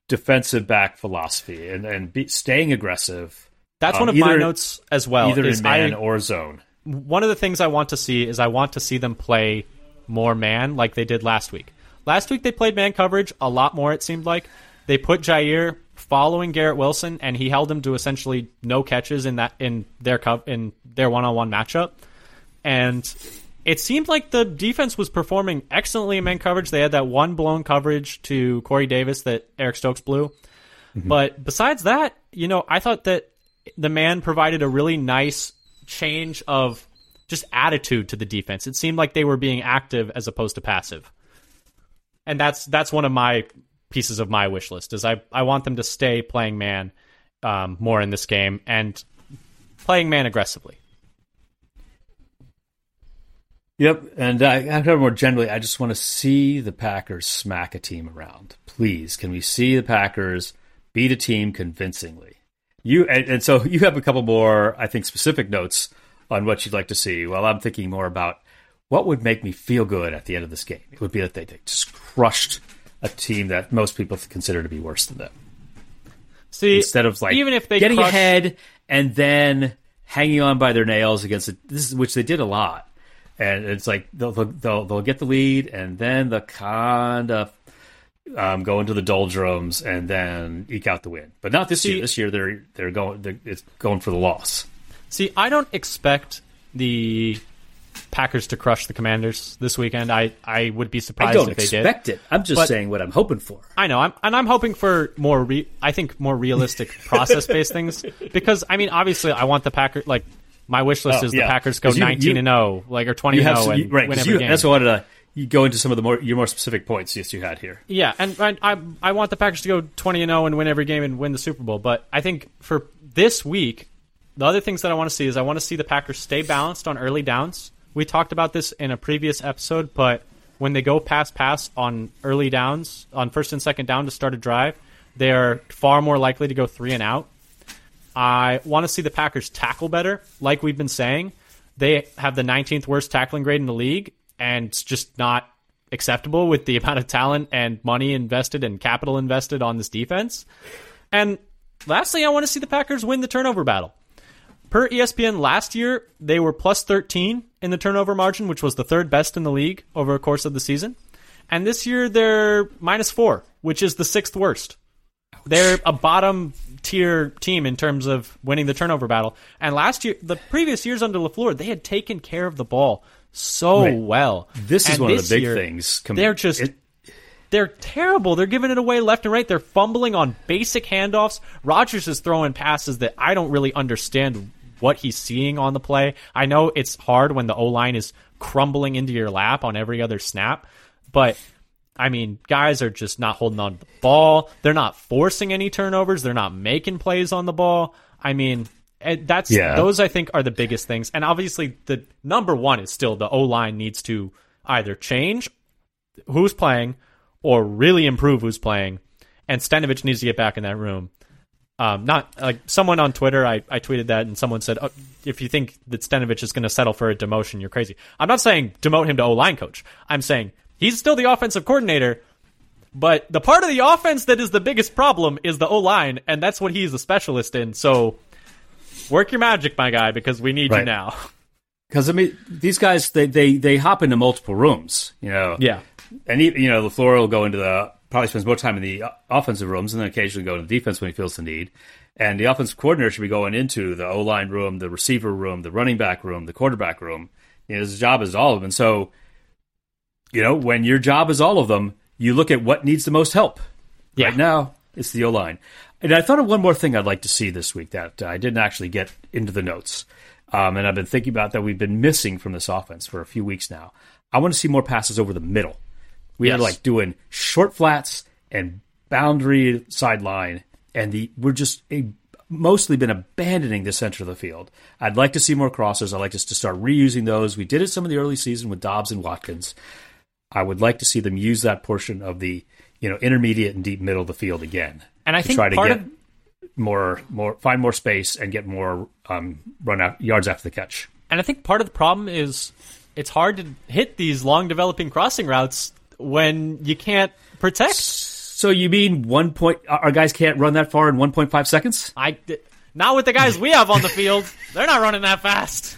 defensive back philosophy and and be, staying aggressive. That's um, one of my notes as well. either is in man I, or zone. one of the things I want to see is I want to see them play more man like they did last week. Last week they played man coverage a lot more. It seemed like they put Jaire following Garrett Wilson, and he held him to essentially no catches in that in their co- in their one on one matchup. And it seemed like the defense was performing excellently in man coverage. They had that one blown coverage to Corey Davis that Eric Stokes blew. Mm-hmm. But besides that, you know, I thought that the man provided a really nice change of just attitude to the defense. It seemed like they were being active as opposed to passive. And that's that's one of my pieces of my wish list is I, I want them to stay playing man um, more in this game and playing man aggressively. Yep, and I, I more generally, I just want to see the Packers smack a team around. Please, can we see the Packers beat a team convincingly? You and, and so you have a couple more, I think, specific notes on what you'd like to see. Well, I'm thinking more about what would make me feel good at the end of this game. It would be that they just crushed a team that most people consider to be worse than them. See, Instead of like even if they getting crush- ahead and then hanging on by their nails against it, this is which they did a lot. And it's like they'll they'll they'll get the lead and then they'll kind of um, go into the doldrums and then eke out the win. But not this See- year. This year they're they're going they're, it's going for the loss. See, I don't expect the Packers to crush the Commanders this weekend. I, I would be I surprised don't if they did. expect it. I'm just But- saying what I'm hoping for. I know, I'm, and I'm hoping for more. Re- I think more realistic process-based things because I mean, obviously, I want the Packers. Like my wish list Oh, is yeah. the Packers go you- 19 you- and 0, like or 20 and 0 some, and you- right? win every game. That's what I wanted to you go into some of the more your more specific points yes you had here. Yeah, and, and I I want the Packers to go twenty and zero and win every game and win the Super Bowl. But I think for this week, the other things that I want to see is I want to see the Packers stay balanced on early downs. We talked about this in a previous episode, but when they go pass pass on early downs, on first and second down to start a drive, they are far more likely to go three and out. I want to see the Packers tackle better, like we've been saying. They have the 19th worst tackling grade in the league, and it's just not acceptable with the amount of talent and money invested and capital invested on this defense. And lastly, I want to see the Packers win the turnover battle. Per ESPN last year, they were plus 13 in the turnover margin, which was the third best in the league over a course of the season. And this year, they're minus four, which is the sixth worst. They're a bottom tier team in terms of winning the turnover battle. And last year, the previous years under LaFleur, they had taken care of the ball so Right. well. This is And one of the big year, things. Com- They're just it- they're terrible. They're giving it away left and right. They're fumbling on basic handoffs. Rodgers is throwing passes that I don't really understand what he's seeing on the play. I know it's hard when the O line is crumbling into your lap on every other snap, but I mean, guys are just not holding on to the ball. They're not forcing any turnovers. They're not making plays on the ball. I mean, eh, that's Yeah. those I think are the biggest things. And obviously the number one is still the O line needs to either change who's playing or really improve who's playing. And Stenavich needs to get back in that room. Um, not like someone on Twitter, I, I tweeted that, and someone said, oh, if you think that Stenavich is going to settle for a demotion, you're crazy. I'm not saying demote him to O line coach. I'm saying he's still the offensive coordinator, but the part of the offense that is the biggest problem is the O line, and that's what he's a specialist in. So work your magic, my guy, because we need you now. Because I mean, these guys they, they they hop into multiple rooms, you know. Yeah. and you know, Lafleur will go into the probably spends more time in the offensive rooms and then occasionally go to the defense when he feels the need. And the offensive coordinator should be going into the O line room, the receiver room, the running back room, the quarterback room. You know, his job is all of them. And so, you know, when your job is all of them, you look at what needs the most help. Yeah. Right now, it's the O line. And I thought of one more thing I'd like to see this week that I didn't actually get into the notes. Um, and I've been thinking about that we've been missing from this offense for a few weeks now. I want to see more passes over the middle. We Yes. are like doing short flats and boundary sideline, and the we're just a, mostly been abandoning the center of the field. I'd like to see more crosses. I'd like us to start reusing those. We did it some of the early season with Doubs and Watkins. I would like to see them use that portion of the you know intermediate and deep middle of the field again, And I think try to part get of more more find more space and get more um, run out yards after the catch. And I think part of the problem is it's hard to hit these long developing crossing routes when you can't protect. So you mean one point? Our guys can't run that far in one point five seconds? I not with the guys we have on the field. They're not running that fast.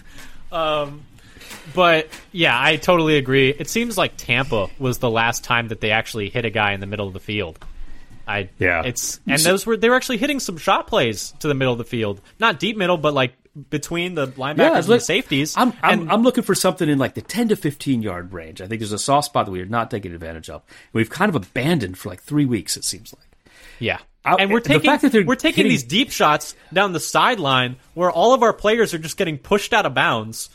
Um, but yeah, I totally agree. It seems like Tampa was the last time that they actually hit a guy in the middle of the field. I Yeah. it's and those were they were actually hitting some shot plays to the middle of the field, not deep middle, but like between the linebackers and the safeties. I'm, I'm, And- I'm looking for something in like the 10 to 15 yard range. I think there's a soft spot that we are not taking advantage of. We've kind of abandoned for like three weeks, it seems like. Yeah. I- and we're the taking fact that we're taking hitting- these deep shots down the sideline where all of our players are just getting pushed out of bounds.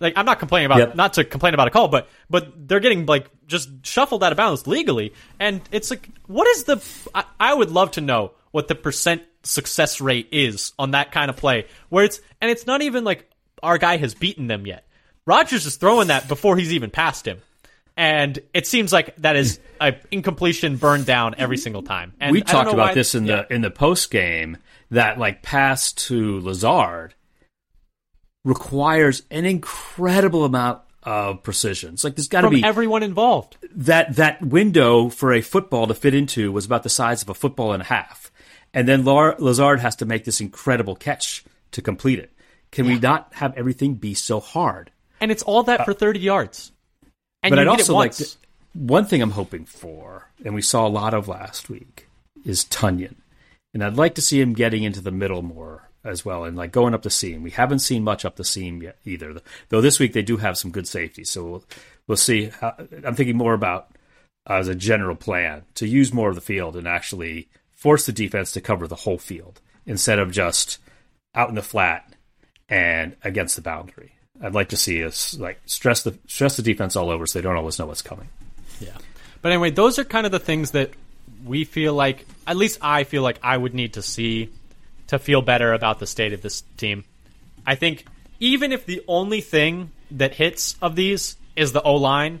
Like I'm not complaining about Yep. not to complain about a call, but but they're getting like just shuffled out of bounds legally, and it's like what is the? I, I would love to know what the percent success rate is on that kind of play where it's and it's not even like our guy has beaten them yet. Rodgers is throwing that before he's even passed him. And it seems like that is a incompletion burned down every single time. And we talked about why- this in yeah. the in the post game that like pass to Lazard requires an incredible amount of precision. It's like there's got to be everyone involved. that that window for a football to fit into was about the size of a football and a half, and then Lar- Lazard has to make this incredible catch to complete it. Can we not have everything be so hard? And it's all that for 30 yards. And Uh, but I'd also like to, one thing I'm hoping for, and we saw a lot of last week, is Tonyan, and I'd like to see him getting into the middle more as well, and like going up the seam. We haven't seen much up the seam yet either, though. This week they do have some good safeties, so we'll we'll see. How, I'm thinking more about uh, as a general plan to use more of the field and actually force the defense to cover the whole field instead of just out in the flat and against the boundary. I'd like to see us like stress the stress the defense all over so they don't always know what's coming. Yeah. But anyway, those are kind of the things that we feel like, at least I feel like I would need to see to feel better about the state of this team. I think even if the only thing that hits of these is the O line,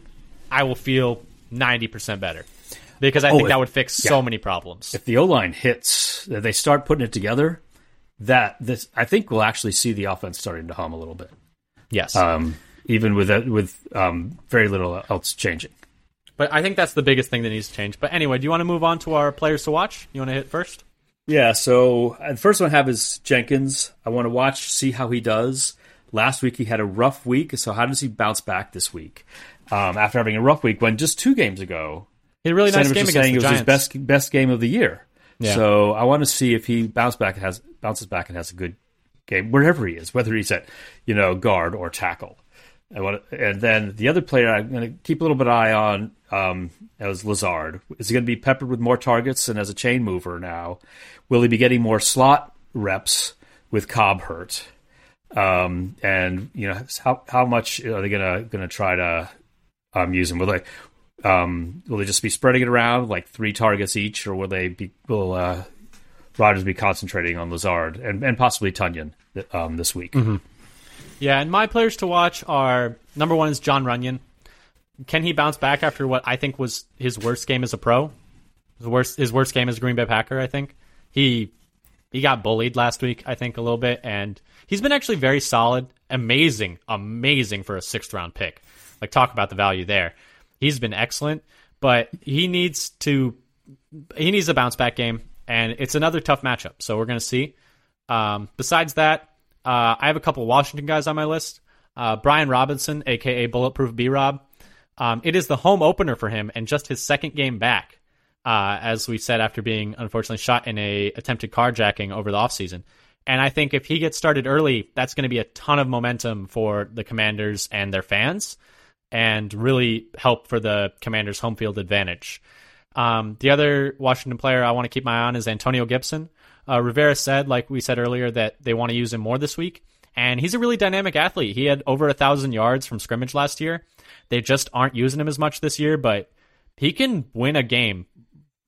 I will feel 90% better. Because I think if- that would fix so many problems. If the O line hits, they start putting it together. That this I think we'll actually see the offense starting to hum a little bit, yes. um, even with with um, very little else changing. but I think that's the biggest thing that needs to change. But anyway, do you want to move on to our players to watch? You want to hit first? Yeah, so uh, the first one I have is Jenkins. I want to watch, see how he does. Last week he had a rough week, so how does he bounce back this week? Um, after having a rough week when just two games ago, He had a really nice Sanders game was against saying the it was Giants. his best best game of the year. Yeah. So I want to see if he bounce back and has bounces back and has a good game wherever he is, whether he's at you know guard or tackle. I want and then the other player I'm going to keep a little bit of eye on um, as Lazard. Is he going to be peppered with more targets and as a chain mover now? Will he be getting more slot reps with Cobb hurt? Um, and you know how how much are they gonna gonna try to um, use him? Will they um, will they just be spreading it around like three targets each, or will they be will uh, Rodgers be concentrating on Lazard and, and possibly Tonyan um, this week. Mm-hmm. Yeah, and my players to watch are number one is Jon Runyan. Can he bounce back after what I think was his worst game as a pro? His worst his worst game as a Green Bay Packer, I think. He he got bullied last week, I think, a little bit, and he's been actually very solid, amazing, amazing for a sixth round pick. Like talk about the value there. He's been excellent, but he needs to he needs a bounce back game, and it's another tough matchup. So we're gonna see. Um, besides that, uh, I have a couple Washington guys on my list. Uh, Brian Robinson, aka Bulletproof B Rob. Um, it is the home opener for him, and just his second game back. Uh, as we said after being unfortunately shot in a attempted carjacking over the offseason. And I think if he gets started early, that's going to be a ton of momentum for the Commanders and their fans, and really help for the Commanders' home field advantage. Um, the other Washington player I want to keep my eye on is Antonio Gibson. Uh, Rivera said, like we said earlier, that they want to use him more this week. And he's a really dynamic athlete. He had over a thousand yards from scrimmage last year. They just aren't using him as much this year, but he can win a game.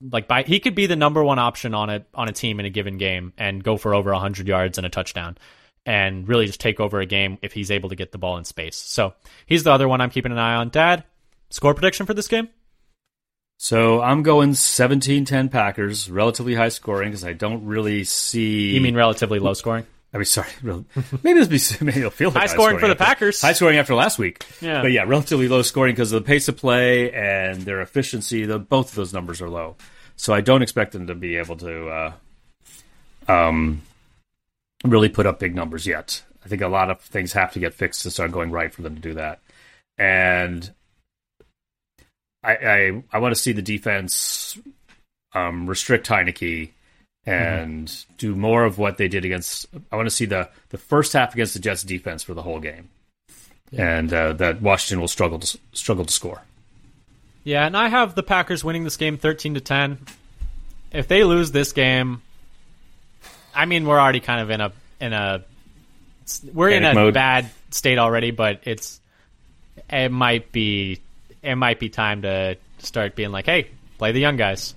Like by he could be the number one option on a on a team in a given game and go for over hundred yards and a touchdown, and really just take over a game if he's able to get the ball in space. So he's the other one I'm keeping an eye on. Dad, score prediction for this game? So I'm going 17-10 Packers, relatively high scoring because I don't really see. You mean relatively low scoring? I mean, sorry, maybe this be maybe it'll feel like high, high scoring, for the after, Packers. High scoring after last week, yeah. But yeah, relatively low scoring because of the pace of play and their efficiency. The, both of those numbers are low, so I don't expect them to be able to uh, um, really put up big numbers yet. I think a lot of things have to get fixed to start going right for them to do that, and I I, I want to see the defense um, restrict Heinicke and mm-hmm. do more of what they did against. I want to see the the first half against the Jets defense for the whole game, yeah. and uh, that Washington will struggle to struggle to score. Yeah, and I have the Packers winning this game thirteen to ten. If they lose this game, I mean we're already kind of in a in a we're Panic in a mode. bad state already, but it's it might be it might be time to start being like, hey, play the young guys.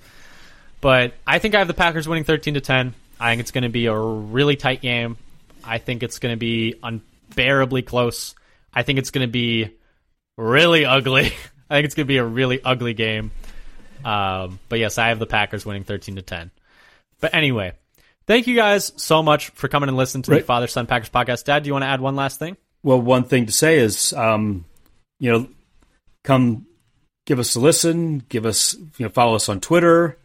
But I think I have the Packers winning 13 to 10. I think it's going to be a really tight game. I think it's going to be unbearably close. I think it's going to be really ugly. I think it's going to be a really ugly game. Um, but yes, I have the Packers winning 13 to 10. But anyway, thank you guys so much for coming and listening to right. the Father Son Packers podcast. Dad, do you want to add one last thing? Well, one thing to say is, um, you know, come give us a listen, give us, you know, follow us on Twitter.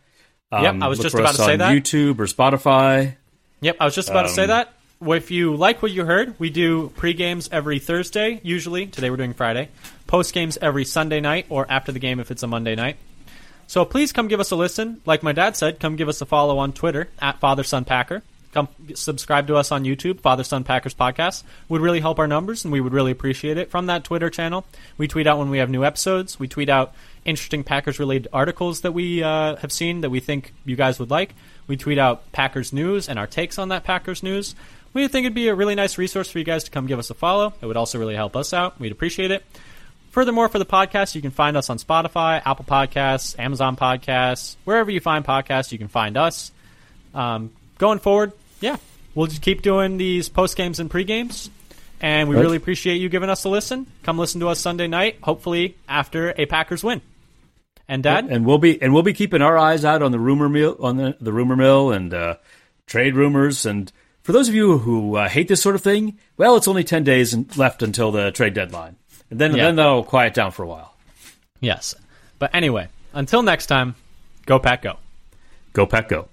Um, yep, I was just about to say that. YouTube or Spotify. Yep, I was just about um, to say um, that. If you like what you heard, we do pre games every Thursday, usually. Today we're doing Friday. Post games every Sunday night or after the game if it's a Monday night. So please come give us a listen. Like my dad said, come give us a follow on Twitter at Father Son Packer. Come subscribe to us on YouTube, Father Son Packers Podcast. Would really help our numbers, and we would really appreciate it. From that Twitter channel, we tweet out when we have new episodes. We tweet out interesting Packers related articles that we uh, have seen that we think you guys would like. We tweet out Packers news and our takes on that Packers news. We think it'd be a really nice resource for you guys to come give us a follow. It would also really help us out. We'd appreciate it. Furthermore, for the podcast, you can find us on Spotify, Apple Podcasts, Amazon Podcasts, wherever you find podcasts, you can find us. Um, going forward, yeah, we'll just keep doing these post games and pre games. And we right. really appreciate you giving us a listen. Come listen to us Sunday night, hopefully after a Packers win. And Dad, and we'll be and we'll be keeping our eyes out on the rumor mill on the, the rumor mill and uh, trade rumors. And for those of you who uh, hate this sort of thing, well, it's only ten days left until the trade deadline, and then yeah. then that'll quiet down for a while. Yes, but anyway, until next time, go Pack, go. Go Pack, go.